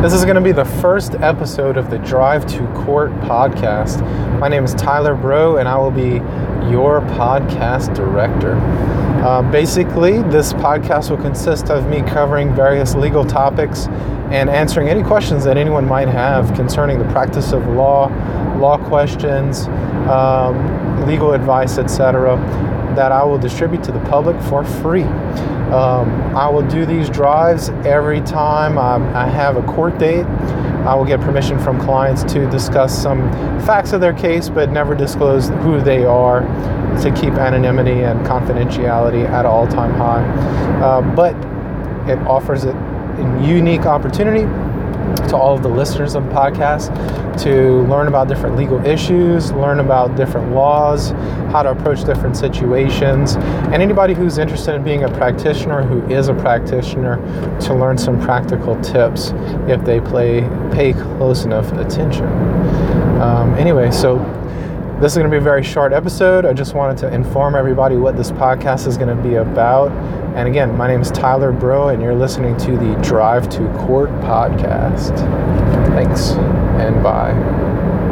This is going to be the first episode of the Drive to Court podcast. My name is Tyler Bro, and I will be your podcast director. Uh, basically, this podcast will consist of me covering various legal topics and answering any questions that anyone might have concerning the practice of law, law questions, um, legal advice, etc., that I will distribute to the public for free. Um, I will do these drives every time I, I have a court date. I will get permission from clients to discuss some facts of their case, but never disclose who they are to keep anonymity and confidentiality at all time high. Uh, but it offers a unique opportunity to all of the listeners of the podcast to learn about different legal issues, learn about different laws, how to approach different situations, and anybody who's interested in being a practitioner who is a practitioner to learn some practical tips if they play pay close enough attention. Um, anyway, so this is going to be a very short episode. I just wanted to inform everybody what this podcast is going to be about. And again, my name is Tyler Bro, and you're listening to the Drive to Court podcast. Thanks, and bye.